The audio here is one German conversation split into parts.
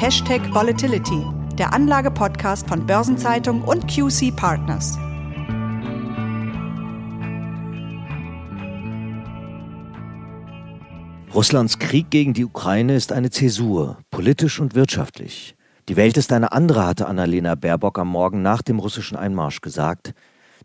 Hashtag Volatility, der Anlage-Podcast von Börsenzeitung und QC Partners. Russlands Krieg gegen die Ukraine ist eine Zäsur, politisch und wirtschaftlich. Die Welt ist eine andere, hatte Annalena Baerbock am Morgen nach dem russischen Einmarsch gesagt.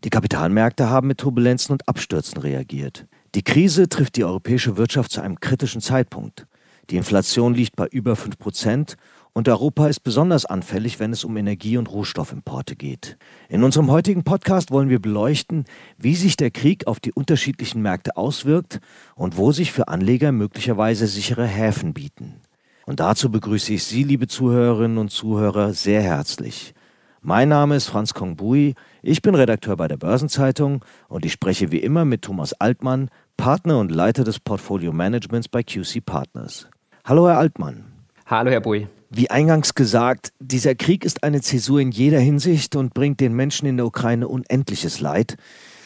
Die Kapitalmärkte haben mit Turbulenzen und Abstürzen reagiert. Die Krise trifft die europäische Wirtschaft zu einem kritischen Zeitpunkt. Die Inflation liegt bei über 5 Prozent und Europa ist besonders anfällig, wenn es um Energie- und Rohstoffimporte geht. In unserem heutigen Podcast wollen wir beleuchten, wie sich der Krieg auf die unterschiedlichen Märkte auswirkt und wo sich für Anleger möglicherweise sichere Häfen bieten. Und dazu begrüße ich Sie, liebe Zuhörerinnen und Zuhörer, sehr herzlich. Mein Name ist Franz Kongbui, ich bin Redakteur bei der Börsenzeitung und ich spreche wie immer mit Thomas Altmann, Partner und Leiter des Portfolio Managements bei QC Partners. Hallo, Herr Altmann. Hallo, Herr Bui. Wie eingangs gesagt, dieser Krieg ist eine Zäsur in jeder Hinsicht und bringt den Menschen in der Ukraine unendliches Leid.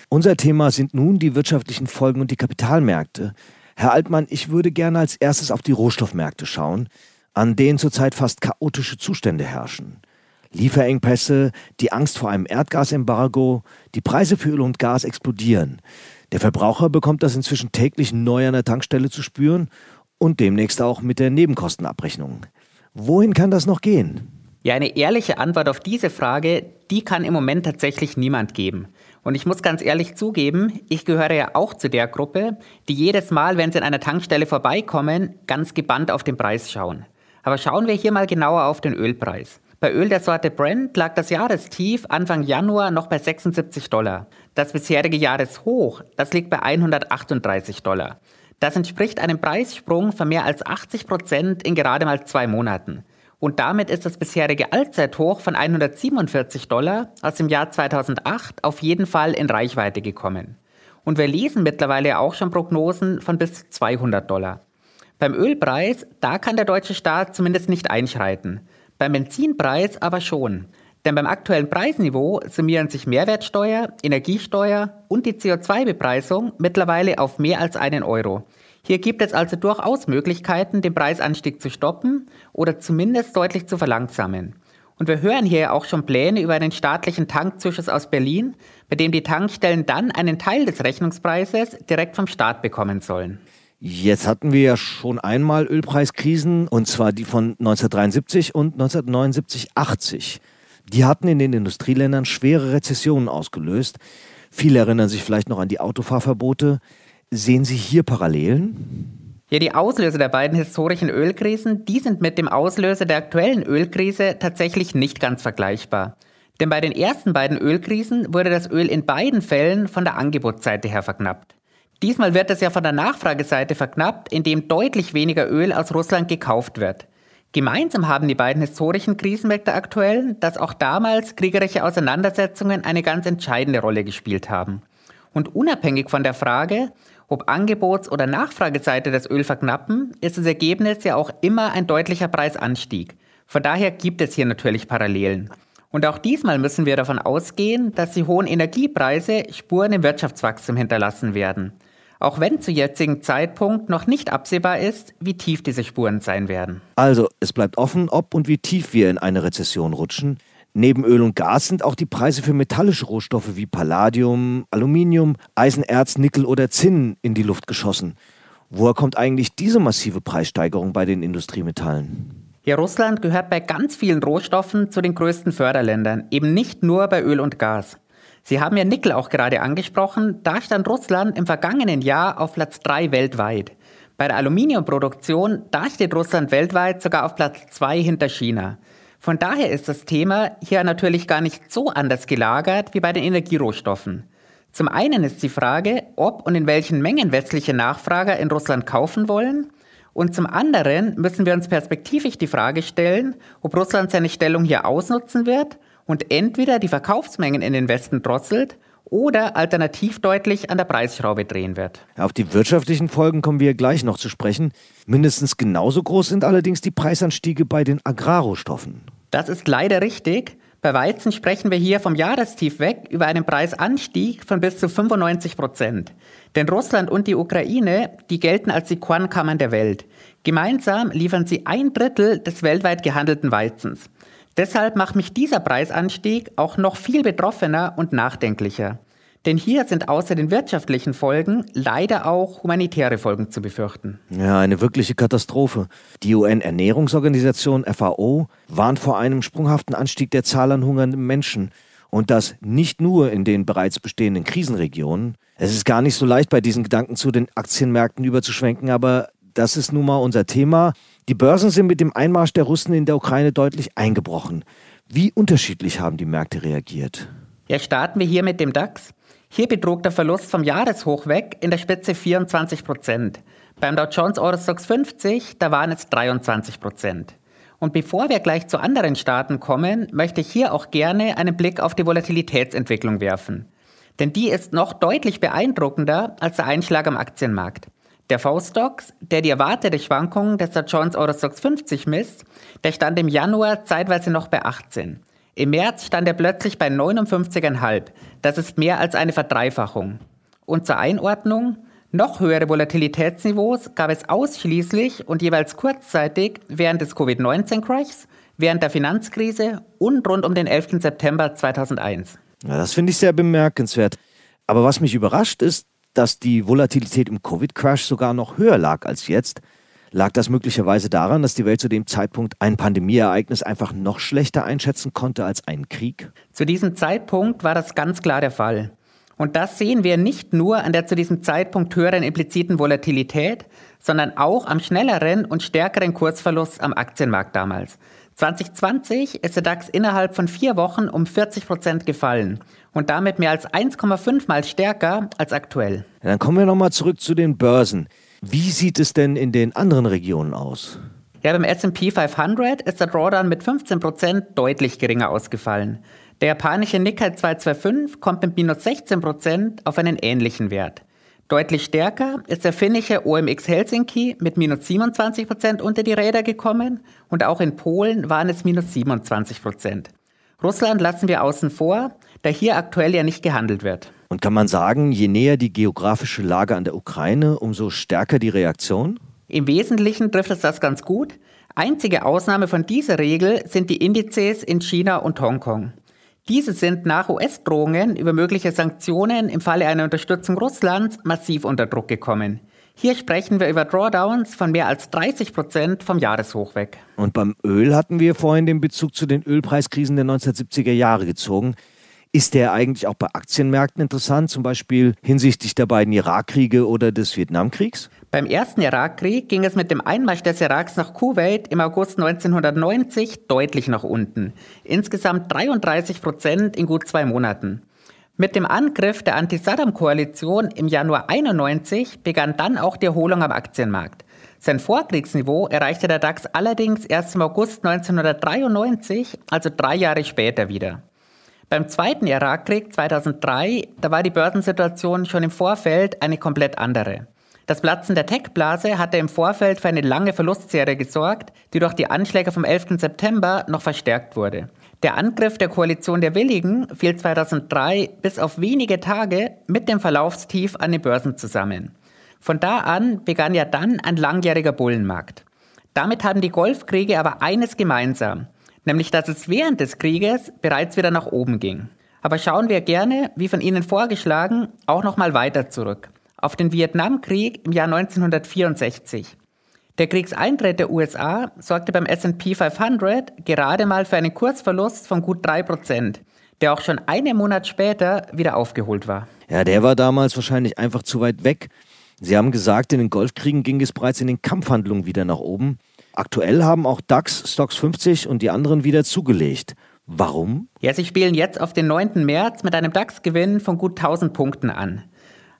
Unser Thema sind nun die wirtschaftlichen Folgen und die Kapitalmärkte. Herr Altmann, ich würde gerne als erstes auf die Rohstoffmärkte schauen, an denen zurzeit fast chaotische Zustände herrschen. Lieferengpässe, die Angst vor einem Erdgasembargo, die Preise für Öl und Gas explodieren. Der Verbraucher bekommt das inzwischen täglich neu an der Tankstelle zu spüren und demnächst auch mit der Nebenkostenabrechnung. Wohin kann das noch gehen? Ja, eine ehrliche Antwort auf diese Frage, die kann im Moment tatsächlich niemand geben. Und ich muss ganz ehrlich zugeben, ich gehöre ja auch zu der Gruppe, die jedes Mal, wenn sie an einer Tankstelle vorbeikommen, ganz gebannt auf den Preis schauen. Aber schauen wir hier mal genauer auf den Ölpreis. Bei Öl der Sorte Brent lag das Jahrestief Anfang Januar noch bei 76 Dollar. Das bisherige Jahreshoch, das liegt bei 138 Dollar. Das entspricht einem Preissprung von mehr als 80 Prozent in gerade mal zwei Monaten. Und damit ist das bisherige Allzeithoch von 147 Dollar aus dem Jahr 2008 auf jeden Fall in Reichweite gekommen. Und wir lesen mittlerweile auch schon Prognosen von bis zu 200 Dollar. Beim Ölpreis, da kann der deutsche Staat zumindest nicht einschreiten. Beim Benzinpreis aber schon. Denn beim aktuellen Preisniveau summieren sich Mehrwertsteuer, Energiesteuer und die CO2-Bepreisung mittlerweile auf mehr als einen Euro. Hier gibt es also durchaus Möglichkeiten, den Preisanstieg zu stoppen oder zumindest deutlich zu verlangsamen. Und wir hören hier auch schon Pläne über einen staatlichen Tankzuschuss aus Berlin, bei dem die Tankstellen dann einen Teil des Rechnungspreises direkt vom Staat bekommen sollen. Jetzt hatten wir ja schon einmal Ölpreiskrisen, und zwar die von 1973 und 1979-80. Die hatten in den Industrieländern schwere Rezessionen ausgelöst. Viele erinnern sich vielleicht noch an die Autofahrverbote. Sehen Sie hier Parallelen? Ja, die Auslöser der beiden historischen Ölkrisen, die sind mit dem Auslöser der aktuellen Ölkrise tatsächlich nicht ganz vergleichbar. Denn bei den ersten beiden Ölkrisen wurde das Öl in beiden Fällen von der Angebotsseite her verknappt. Diesmal wird es ja von der Nachfrageseite verknappt, indem deutlich weniger Öl aus Russland gekauft wird. Gemeinsam haben die beiden historischen Krisenmärkte aktuell, dass auch damals kriegerische Auseinandersetzungen eine ganz entscheidende Rolle gespielt haben. Und unabhängig von der Frage, ob Angebots- oder Nachfrageseite das Öl verknappen, ist das Ergebnis ja auch immer ein deutlicher Preisanstieg. Von daher gibt es hier natürlich Parallelen. Und auch diesmal müssen wir davon ausgehen, dass die hohen Energiepreise Spuren im Wirtschaftswachstum hinterlassen werden auch wenn zu jetzigen Zeitpunkt noch nicht absehbar ist, wie tief diese Spuren sein werden. Also, es bleibt offen, ob und wie tief wir in eine Rezession rutschen. Neben Öl und Gas sind auch die Preise für metallische Rohstoffe wie Palladium, Aluminium, Eisenerz, Nickel oder Zinn in die Luft geschossen. Woher kommt eigentlich diese massive Preissteigerung bei den Industriemetallen? Ja, Russland gehört bei ganz vielen Rohstoffen zu den größten Förderländern, eben nicht nur bei Öl und Gas. Sie haben ja Nickel auch gerade angesprochen. Da stand Russland im vergangenen Jahr auf Platz 3 weltweit. Bei der Aluminiumproduktion, da steht Russland weltweit sogar auf Platz 2 hinter China. Von daher ist das Thema hier natürlich gar nicht so anders gelagert wie bei den Energierohstoffen. Zum einen ist die Frage, ob und in welchen Mengen westliche Nachfrager in Russland kaufen wollen. Und zum anderen müssen wir uns perspektivisch die Frage stellen, ob Russland seine Stellung hier ausnutzen wird und entweder die Verkaufsmengen in den Westen drosselt oder alternativ deutlich an der Preisschraube drehen wird. Auf die wirtschaftlichen Folgen kommen wir gleich noch zu sprechen. Mindestens genauso groß sind allerdings die Preisanstiege bei den Agrarrohstoffen. Das ist leider richtig. Bei Weizen sprechen wir hier vom Jahrestief weg über einen Preisanstieg von bis zu 95 Prozent. Denn Russland und die Ukraine, die gelten als die Kornkammern der Welt. Gemeinsam liefern sie ein Drittel des weltweit gehandelten Weizens. Deshalb macht mich dieser Preisanstieg auch noch viel betroffener und nachdenklicher. Denn hier sind außer den wirtschaftlichen Folgen leider auch humanitäre Folgen zu befürchten. Ja, eine wirkliche Katastrophe. Die UN-Ernährungsorganisation FAO warnt vor einem sprunghaften Anstieg der Zahl an hungernden Menschen. Und das nicht nur in den bereits bestehenden Krisenregionen. Es ist gar nicht so leicht, bei diesen Gedanken zu den Aktienmärkten überzuschwenken, aber das ist nun mal unser Thema. Die Börsen sind mit dem Einmarsch der Russen in der Ukraine deutlich eingebrochen. Wie unterschiedlich haben die Märkte reagiert? Ja, starten wir hier mit dem DAX. Hier betrug der Verlust vom Jahreshoch weg in der Spitze 24 Prozent. Beim Dow Jones Eurostox 50, da waren es 23 Prozent. Und bevor wir gleich zu anderen Staaten kommen, möchte ich hier auch gerne einen Blick auf die Volatilitätsentwicklung werfen. Denn die ist noch deutlich beeindruckender als der Einschlag am Aktienmarkt. Der V-Stocks, der die erwartete Schwankung des Dow Jones Eurostox 50 misst, der stand im Januar zeitweise noch bei 18. Im März stand er plötzlich bei 59,5. Das ist mehr als eine Verdreifachung. Und zur Einordnung, noch höhere Volatilitätsniveaus gab es ausschließlich und jeweils kurzzeitig während des Covid-19-Crashs, während der Finanzkrise und rund um den 11. September 2001. Ja, das finde ich sehr bemerkenswert. Aber was mich überrascht ist, dass die Volatilität im Covid-Crash sogar noch höher lag als jetzt. Lag das möglicherweise daran, dass die Welt zu dem Zeitpunkt ein Pandemieereignis einfach noch schlechter einschätzen konnte als einen Krieg? Zu diesem Zeitpunkt war das ganz klar der Fall. Und das sehen wir nicht nur an der zu diesem Zeitpunkt höheren impliziten Volatilität, sondern auch am schnelleren und stärkeren Kursverlust am Aktienmarkt damals. 2020 ist der DAX innerhalb von vier Wochen um 40 Prozent gefallen und damit mehr als 1,5 mal stärker als aktuell. Dann kommen wir nochmal zurück zu den Börsen. Wie sieht es denn in den anderen Regionen aus? Ja, beim S&P 500 ist der Drawdown mit 15% deutlich geringer ausgefallen. Der japanische Nikkei 225 kommt mit minus 16% auf einen ähnlichen Wert. Deutlich stärker ist der finnische OMX Helsinki mit minus 27% unter die Räder gekommen und auch in Polen waren es minus 27%. Russland lassen wir außen vor, da hier aktuell ja nicht gehandelt wird. Und kann man sagen, je näher die geografische Lage an der Ukraine, umso stärker die Reaktion? Im Wesentlichen trifft es das ganz gut. Einzige Ausnahme von dieser Regel sind die Indizes in China und Hongkong. Diese sind nach US-Drohungen über mögliche Sanktionen im Falle einer Unterstützung Russlands massiv unter Druck gekommen. Hier sprechen wir über Drawdowns von mehr als 30 Prozent vom Jahreshoch weg. Und beim Öl hatten wir vorhin den Bezug zu den Ölpreiskrisen der 1970er Jahre gezogen. Ist der eigentlich auch bei Aktienmärkten interessant, zum Beispiel hinsichtlich der beiden Irakkriege oder des Vietnamkriegs? Beim ersten Irakkrieg ging es mit dem Einmarsch des Iraks nach Kuwait im August 1990 deutlich nach unten. Insgesamt 33 Prozent in gut zwei Monaten. Mit dem Angriff der Anti-Saddam-Koalition im Januar 91 begann dann auch die Erholung am Aktienmarkt. Sein Vorkriegsniveau erreichte der DAX allerdings erst im August 1993, also drei Jahre später wieder. Beim zweiten Irakkrieg 2003, da war die Börsensituation schon im Vorfeld eine komplett andere. Das Platzen der Tech-Blase hatte im Vorfeld für eine lange Verlustserie gesorgt, die durch die Anschläge vom 11. September noch verstärkt wurde. Der Angriff der Koalition der Willigen fiel 2003 bis auf wenige Tage mit dem Verlaufstief an den Börsen zusammen. Von da an begann ja dann ein langjähriger Bullenmarkt. Damit hatten die Golfkriege aber eines gemeinsam nämlich dass es während des Krieges bereits wieder nach oben ging. Aber schauen wir gerne, wie von Ihnen vorgeschlagen, auch noch mal weiter zurück, auf den Vietnamkrieg im Jahr 1964. Der Kriegseintritt der USA sorgte beim S&P 500 gerade mal für einen Kursverlust von gut 3%, der auch schon einen Monat später wieder aufgeholt war. Ja, der war damals wahrscheinlich einfach zu weit weg. Sie haben gesagt, in den Golfkriegen ging es bereits in den Kampfhandlungen wieder nach oben. Aktuell haben auch DAX, Stocks 50 und die anderen wieder zugelegt. Warum? Ja, sie spielen jetzt auf den 9. März mit einem DAX-Gewinn von gut 1000 Punkten an.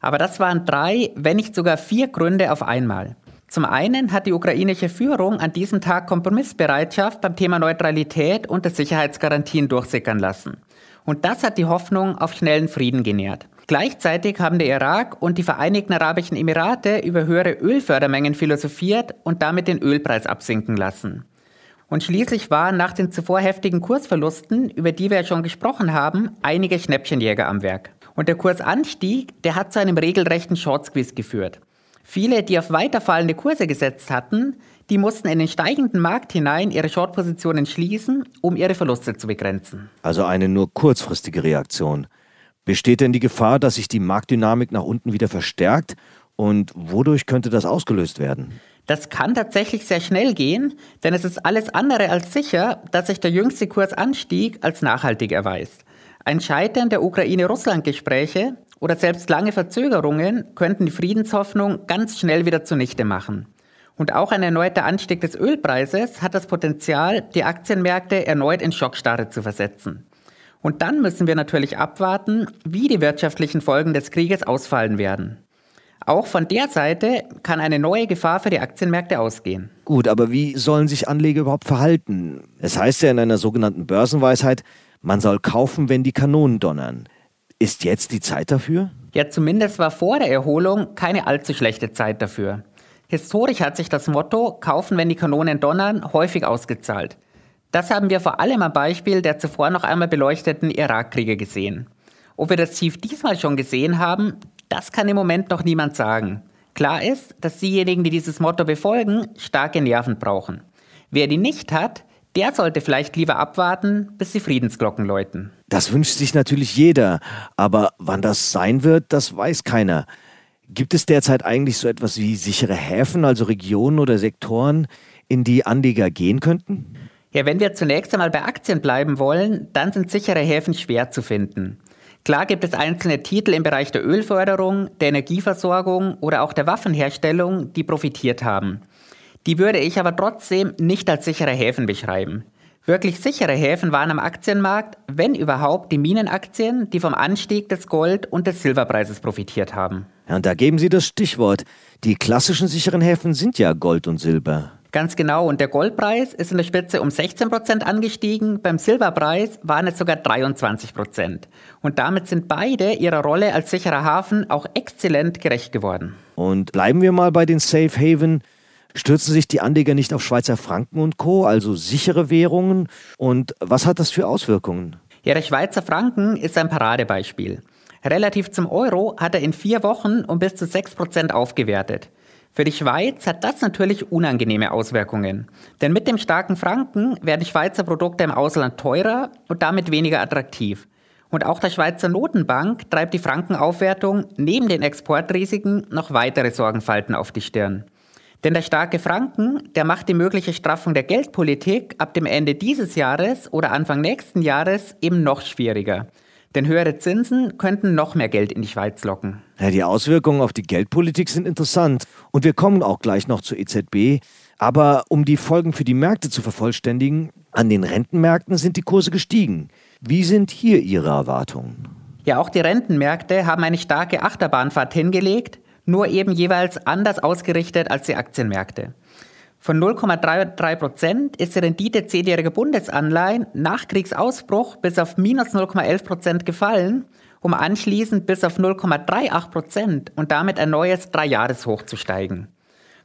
Aber das waren drei, wenn nicht sogar vier Gründe auf einmal. Zum einen hat die ukrainische Führung an diesem Tag Kompromissbereitschaft beim Thema Neutralität und der Sicherheitsgarantien durchsickern lassen. Und das hat die Hoffnung auf schnellen Frieden genährt. Gleichzeitig haben der Irak und die Vereinigten Arabischen Emirate über höhere Ölfördermengen philosophiert und damit den Ölpreis absinken lassen. Und schließlich waren nach den zuvor heftigen Kursverlusten, über die wir ja schon gesprochen haben, einige Schnäppchenjäger am Werk. Und der Kursanstieg, der hat zu einem regelrechten Shortsqueeze geführt. Viele, die auf weiterfallende Kurse gesetzt hatten, die mussten in den steigenden Markt hinein ihre Shortpositionen schließen, um ihre Verluste zu begrenzen. Also eine nur kurzfristige Reaktion. Besteht denn die Gefahr, dass sich die Marktdynamik nach unten wieder verstärkt? Und wodurch könnte das ausgelöst werden? Das kann tatsächlich sehr schnell gehen, denn es ist alles andere als sicher, dass sich der jüngste Kursanstieg als nachhaltig erweist. Ein Scheitern der Ukraine-Russland-Gespräche oder selbst lange Verzögerungen könnten die Friedenshoffnung ganz schnell wieder zunichte machen. Und auch ein erneuter Anstieg des Ölpreises hat das Potenzial, die Aktienmärkte erneut in Schockstarre zu versetzen. Und dann müssen wir natürlich abwarten, wie die wirtschaftlichen Folgen des Krieges ausfallen werden. Auch von der Seite kann eine neue Gefahr für die Aktienmärkte ausgehen. Gut, aber wie sollen sich Anleger überhaupt verhalten? Es heißt ja in einer sogenannten Börsenweisheit, man soll kaufen, wenn die Kanonen donnern. Ist jetzt die Zeit dafür? Ja, zumindest war vor der Erholung keine allzu schlechte Zeit dafür. Historisch hat sich das Motto Kaufen, wenn die Kanonen donnern häufig ausgezahlt. Das haben wir vor allem am Beispiel der zuvor noch einmal beleuchteten Irakkriege gesehen. Ob wir das Tief diesmal schon gesehen haben, das kann im Moment noch niemand sagen. Klar ist, dass diejenigen, die dieses Motto befolgen, starke Nerven brauchen. Wer die nicht hat, der sollte vielleicht lieber abwarten, bis die Friedensglocken läuten. Das wünscht sich natürlich jeder, aber wann das sein wird, das weiß keiner. Gibt es derzeit eigentlich so etwas wie sichere Häfen, also Regionen oder Sektoren, in die Anleger gehen könnten? Ja, wenn wir zunächst einmal bei Aktien bleiben wollen, dann sind sichere Häfen schwer zu finden. Klar gibt es einzelne Titel im Bereich der Ölförderung, der Energieversorgung oder auch der Waffenherstellung, die profitiert haben. Die würde ich aber trotzdem nicht als sichere Häfen beschreiben. Wirklich sichere Häfen waren am Aktienmarkt, wenn überhaupt, die Minenaktien, die vom Anstieg des Gold- und des Silberpreises profitiert haben. Ja, und da geben Sie das Stichwort. Die klassischen sicheren Häfen sind ja Gold und Silber. Ganz genau. Und der Goldpreis ist in der Spitze um 16 Prozent angestiegen. Beim Silberpreis waren es sogar 23 Prozent. Und damit sind beide ihrer Rolle als sicherer Hafen auch exzellent gerecht geworden. Und bleiben wir mal bei den Safe Haven. Stürzen sich die Anleger nicht auf Schweizer Franken und Co., also sichere Währungen? Und was hat das für Auswirkungen? Ja, der Schweizer Franken ist ein Paradebeispiel. Relativ zum Euro hat er in vier Wochen um bis zu 6 Prozent aufgewertet. Für die Schweiz hat das natürlich unangenehme Auswirkungen. Denn mit dem starken Franken werden Schweizer Produkte im Ausland teurer und damit weniger attraktiv. Und auch der Schweizer Notenbank treibt die Frankenaufwertung neben den Exportrisiken noch weitere Sorgenfalten auf die Stirn. Denn der starke Franken, der macht die mögliche Straffung der Geldpolitik ab dem Ende dieses Jahres oder Anfang nächsten Jahres eben noch schwieriger. Denn höhere Zinsen könnten noch mehr Geld in die Schweiz locken. Ja, die Auswirkungen auf die Geldpolitik sind interessant. Und wir kommen auch gleich noch zur EZB. Aber um die Folgen für die Märkte zu vervollständigen, an den Rentenmärkten sind die Kurse gestiegen. Wie sind hier Ihre Erwartungen? Ja, auch die Rentenmärkte haben eine starke Achterbahnfahrt hingelegt, nur eben jeweils anders ausgerichtet als die Aktienmärkte. Von 0,33 Prozent ist die Rendite zehnjähriger Bundesanleihen nach Kriegsausbruch bis auf minus 0,11 Prozent gefallen, um anschließend bis auf 0,38 Prozent und damit ein neues Dreijahreshoch zu steigen.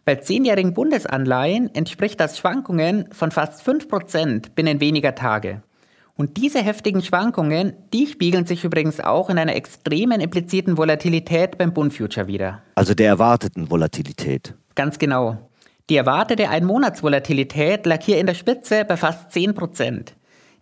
Bei zehnjährigen Bundesanleihen entspricht das Schwankungen von fast 5 Prozent binnen weniger Tage. Und diese heftigen Schwankungen, die spiegeln sich übrigens auch in einer extremen impliziten Volatilität beim Bund Future wieder. Also der erwarteten Volatilität. Ganz genau. Die erwartete Einmonatsvolatilität lag hier in der Spitze bei fast 10 Prozent.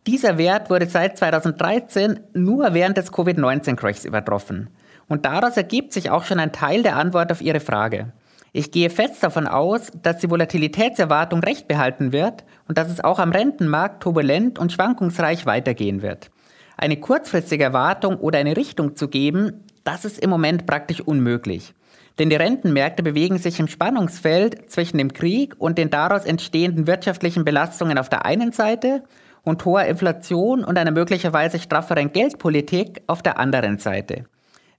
Dieser Wert wurde seit 2013 nur während des Covid-19-Crashs übertroffen. Und daraus ergibt sich auch schon ein Teil der Antwort auf Ihre Frage. Ich gehe fest davon aus, dass die Volatilitätserwartung recht behalten wird und dass es auch am Rentenmarkt turbulent und schwankungsreich weitergehen wird. Eine kurzfristige Erwartung oder eine Richtung zu geben, das ist im Moment praktisch unmöglich. Denn die Rentenmärkte bewegen sich im Spannungsfeld zwischen dem Krieg und den daraus entstehenden wirtschaftlichen Belastungen auf der einen Seite und hoher Inflation und einer möglicherweise strafferen Geldpolitik auf der anderen Seite.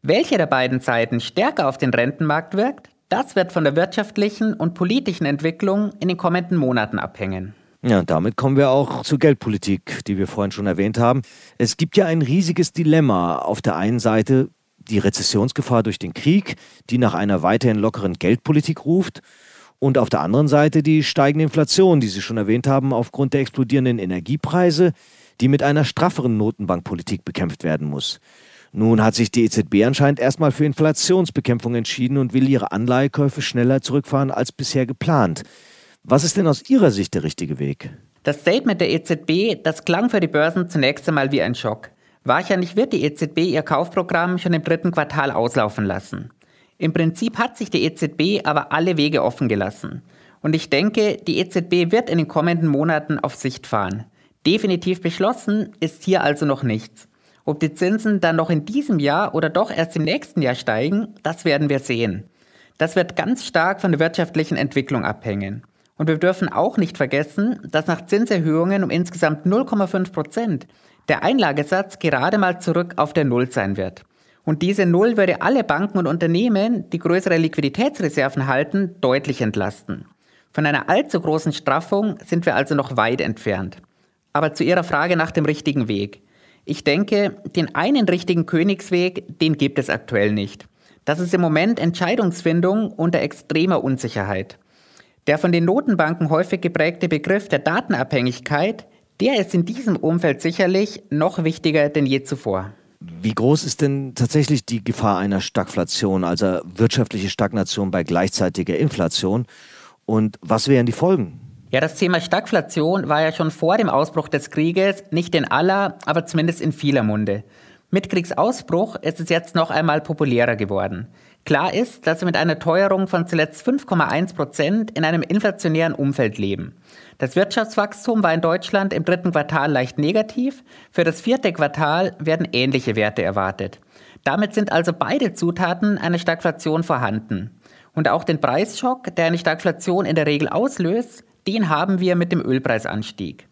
Welche der beiden Seiten stärker auf den Rentenmarkt wirkt, das wird von der wirtschaftlichen und politischen Entwicklung in den kommenden Monaten abhängen. Ja, damit kommen wir auch zur Geldpolitik, die wir vorhin schon erwähnt haben. Es gibt ja ein riesiges Dilemma. Auf der einen Seite die Rezessionsgefahr durch den Krieg, die nach einer weiterhin lockeren Geldpolitik ruft. Und auf der anderen Seite die steigende Inflation, die Sie schon erwähnt haben, aufgrund der explodierenden Energiepreise, die mit einer strafferen Notenbankpolitik bekämpft werden muss. Nun hat sich die EZB anscheinend erstmal für Inflationsbekämpfung entschieden und will ihre Anleihekäufe schneller zurückfahren als bisher geplant. Was ist denn aus Ihrer Sicht der richtige Weg? Das Statement der EZB, das klang für die Börsen zunächst einmal wie ein Schock. Wahrscheinlich wird die EZB ihr Kaufprogramm schon im dritten Quartal auslaufen lassen. Im Prinzip hat sich die EZB aber alle Wege offen gelassen. Und ich denke, die EZB wird in den kommenden Monaten auf Sicht fahren. Definitiv beschlossen ist hier also noch nichts. Ob die Zinsen dann noch in diesem Jahr oder doch erst im nächsten Jahr steigen, das werden wir sehen. Das wird ganz stark von der wirtschaftlichen Entwicklung abhängen. Und wir dürfen auch nicht vergessen, dass nach Zinserhöhungen um insgesamt 0,5 Prozent der Einlagesatz gerade mal zurück auf der Null sein wird. Und diese Null würde alle Banken und Unternehmen, die größere Liquiditätsreserven halten, deutlich entlasten. Von einer allzu großen Straffung sind wir also noch weit entfernt. Aber zu Ihrer Frage nach dem richtigen Weg. Ich denke, den einen richtigen Königsweg, den gibt es aktuell nicht. Das ist im Moment Entscheidungsfindung unter extremer Unsicherheit. Der von den Notenbanken häufig geprägte Begriff der Datenabhängigkeit, der ist in diesem Umfeld sicherlich noch wichtiger denn je zuvor. Wie groß ist denn tatsächlich die Gefahr einer Stagflation, also wirtschaftliche Stagnation bei gleichzeitiger Inflation? Und was wären die Folgen? Ja, das Thema Stagflation war ja schon vor dem Ausbruch des Krieges nicht in aller, aber zumindest in vieler Munde. Mit Kriegsausbruch ist es jetzt noch einmal populärer geworden. Klar ist, dass wir mit einer Teuerung von zuletzt 5,1 Prozent in einem inflationären Umfeld leben. Das Wirtschaftswachstum war in Deutschland im dritten Quartal leicht negativ. Für das vierte Quartal werden ähnliche Werte erwartet. Damit sind also beide Zutaten einer Stagflation vorhanden. Und auch den Preisschock, der eine Stagflation in der Regel auslöst, den haben wir mit dem Ölpreisanstieg.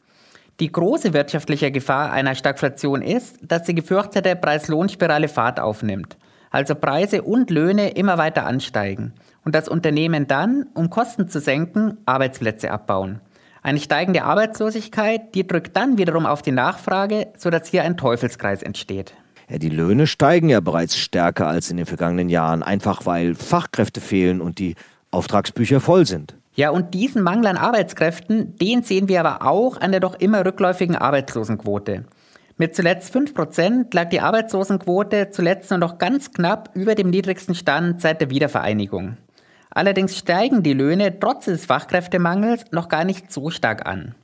Die große wirtschaftliche Gefahr einer Stagflation ist, dass die gefürchtete Preis-Lohn-Spirale Fahrt aufnimmt, also Preise und Löhne immer weiter ansteigen und das Unternehmen dann, um Kosten zu senken, Arbeitsplätze abbauen. Eine steigende Arbeitslosigkeit, die drückt dann wiederum auf die Nachfrage, sodass hier ein Teufelskreis entsteht. Ja, die Löhne steigen ja bereits stärker als in den vergangenen Jahren, einfach weil Fachkräfte fehlen und die Auftragsbücher voll sind. Ja, und diesen Mangel an Arbeitskräften, den sehen wir aber auch an der doch immer rückläufigen Arbeitslosenquote. Mit zuletzt 5% lag die Arbeitslosenquote zuletzt nur noch ganz knapp über dem niedrigsten Stand seit der Wiedervereinigung. Allerdings steigen die Löhne trotz des Fachkräftemangels noch gar nicht so stark an.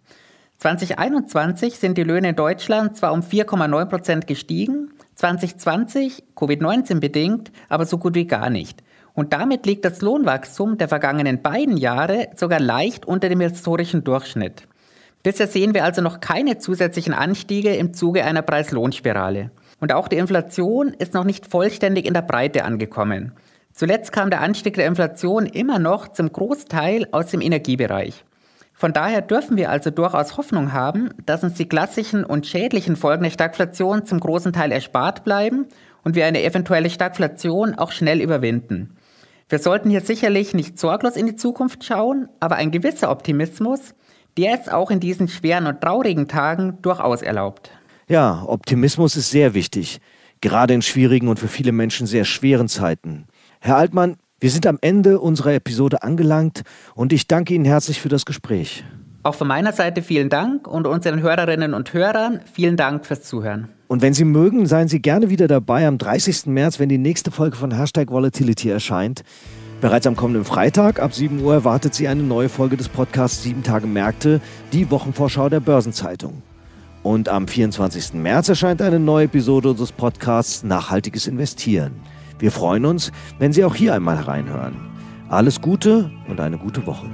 2021 sind die Löhne in Deutschland zwar um 4,9% gestiegen, 2020, Covid-19 bedingt, aber so gut wie gar nicht. Und damit liegt das Lohnwachstum der vergangenen beiden Jahre sogar leicht unter dem historischen Durchschnitt. Bisher sehen wir also noch keine zusätzlichen Anstiege im Zuge einer Preis-Lohn-Spirale. Und auch die Inflation ist noch nicht vollständig in der Breite angekommen. Zuletzt kam der Anstieg der Inflation immer noch zum Großteil aus dem Energiebereich. Von daher dürfen wir also durchaus Hoffnung haben, dass uns die klassischen und schädlichen Folgen der Stagflation zum großen Teil erspart bleiben und wir eine eventuelle Stagflation auch schnell überwinden. Wir sollten hier sicherlich nicht sorglos in die Zukunft schauen, aber ein gewisser Optimismus, der ist auch in diesen schweren und traurigen Tagen durchaus erlaubt. Ja, Optimismus ist sehr wichtig, gerade in schwierigen und für viele Menschen sehr schweren Zeiten. Herr Altmann, wir sind am Ende unserer Episode angelangt und ich danke Ihnen herzlich für das Gespräch. Auch von meiner Seite vielen Dank und unseren Hörerinnen und Hörern vielen Dank fürs Zuhören. Und wenn Sie mögen, seien Sie gerne wieder dabei am 30. März, wenn die nächste Folge von Hashtag Volatility erscheint. Bereits am kommenden Freitag ab 7 Uhr erwartet Sie eine neue Folge des Podcasts 7 Tage Märkte, die Wochenvorschau der Börsenzeitung. Und am 24. März erscheint eine neue Episode unseres Podcasts Nachhaltiges Investieren. Wir freuen uns, wenn Sie auch hier einmal reinhören. Alles Gute und eine gute Woche.